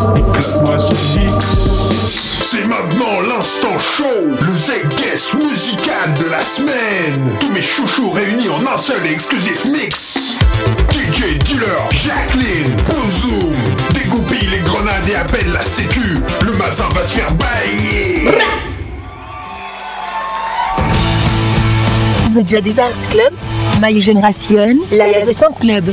Éclate-moi ce mix. C'est maintenant l'instant show, le Z-Guest musical de la semaine. Tous mes chouchous réunis en un seul et exclusif mix. DJ Dealer, Jacqueline, Bozoom, dégoupille les grenades et appelle la sécu. Le mazin va se faire bailler. The Jadidars Club, My Generation, la Sound Club.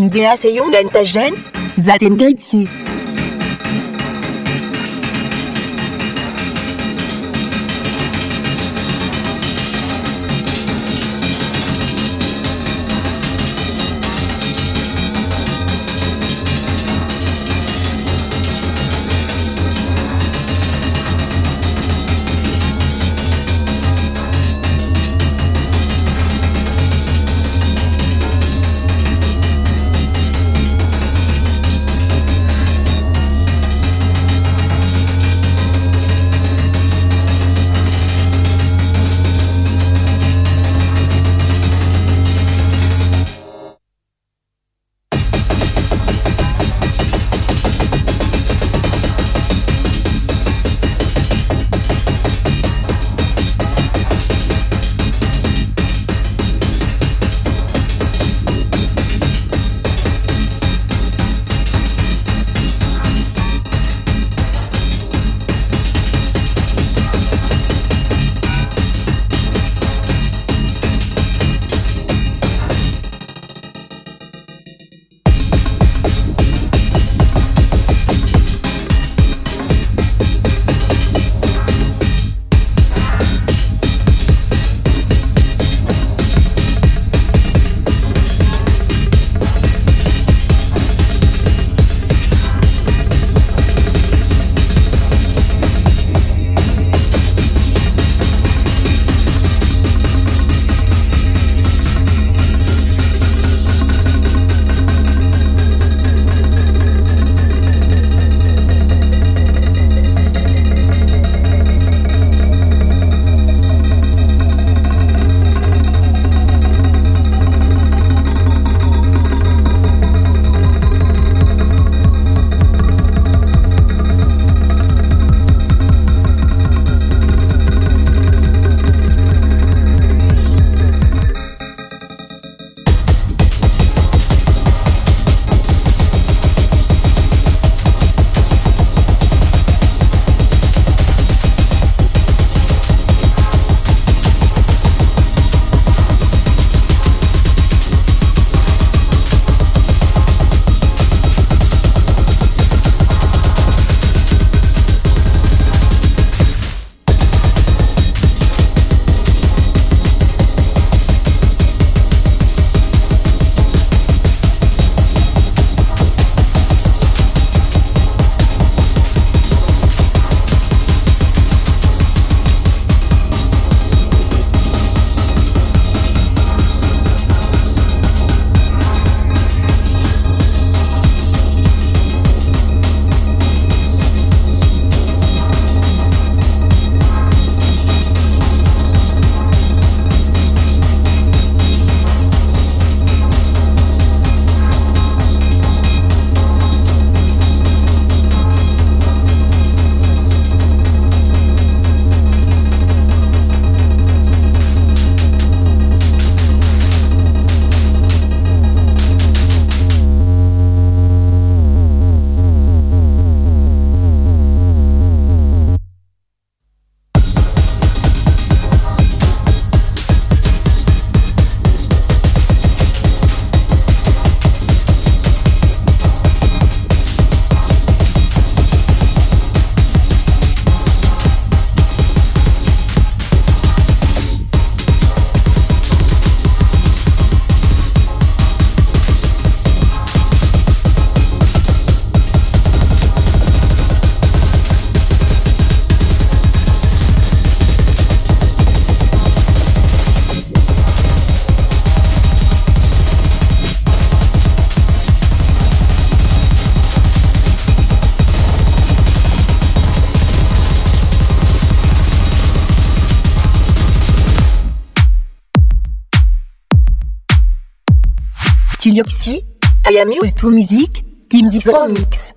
Mde a se yon gen te jen? Zaten gen ti. Yoxy, I am used to music, Kim x Mix.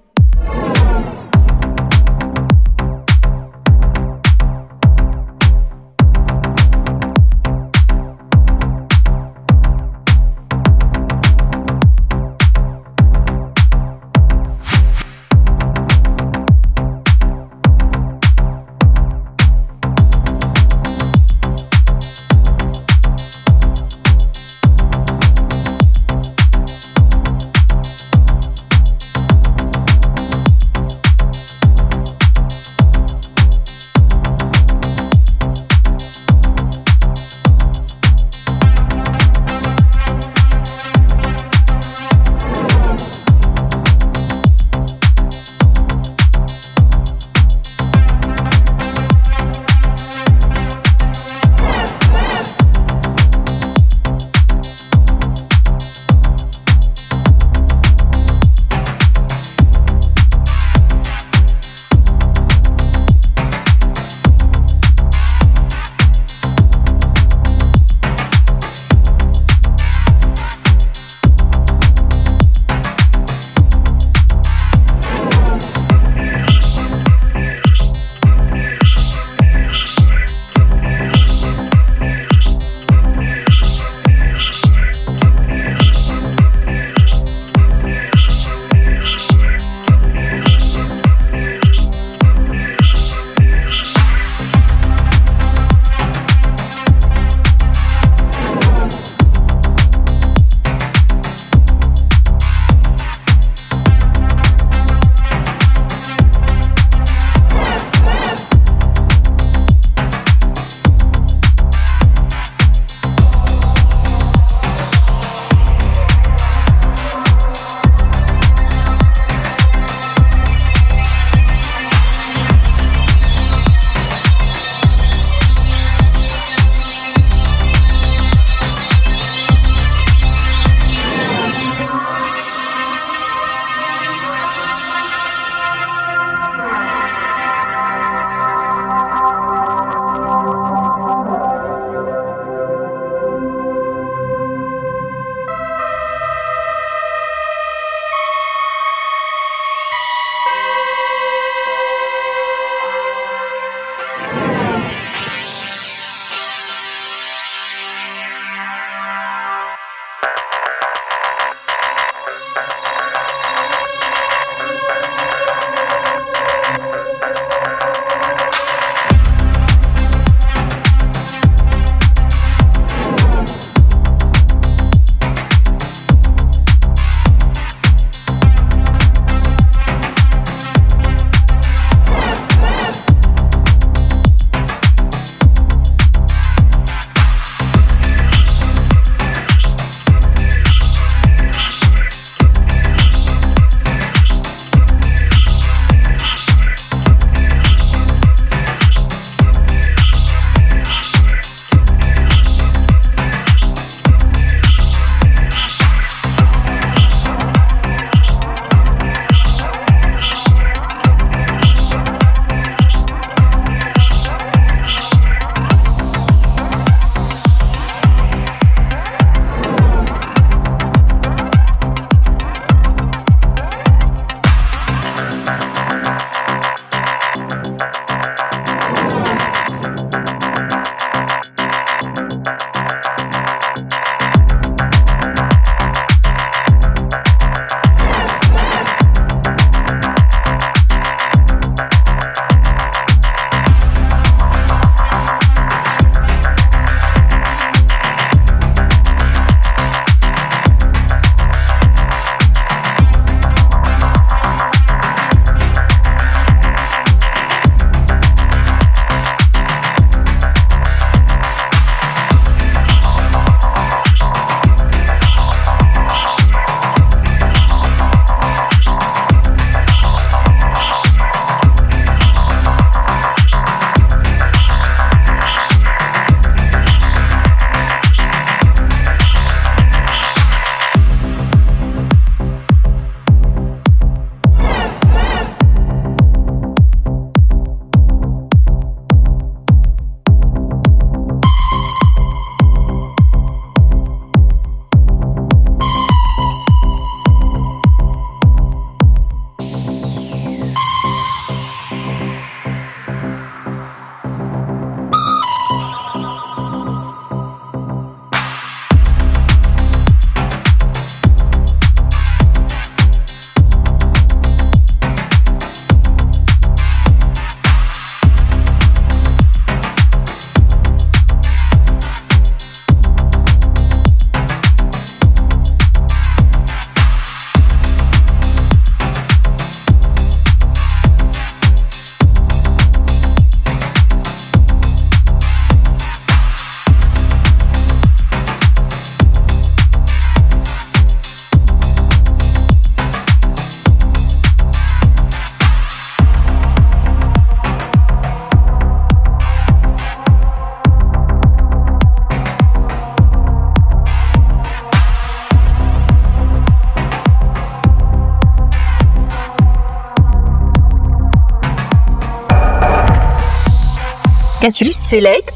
Cassius Select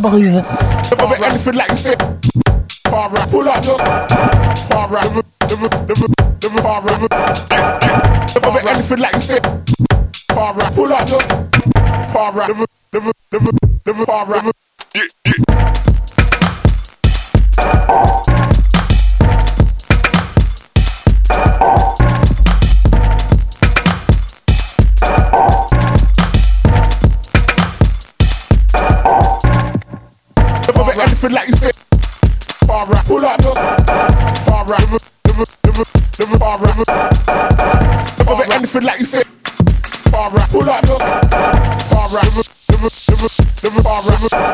Bruve. Feel like you say. Far right, pull out the far right, never, never, never, never far right.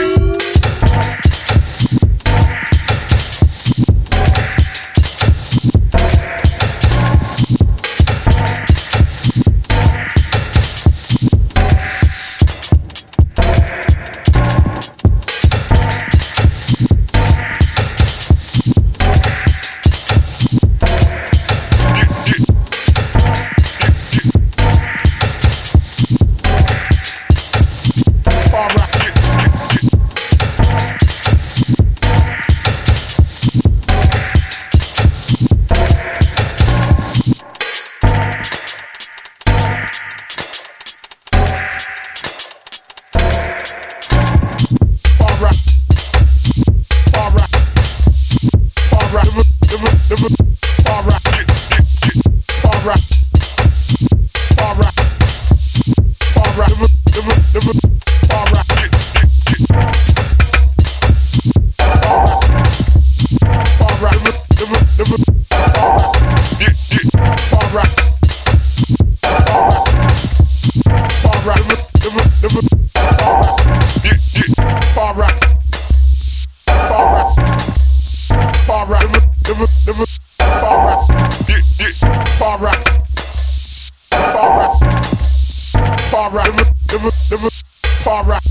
Alright.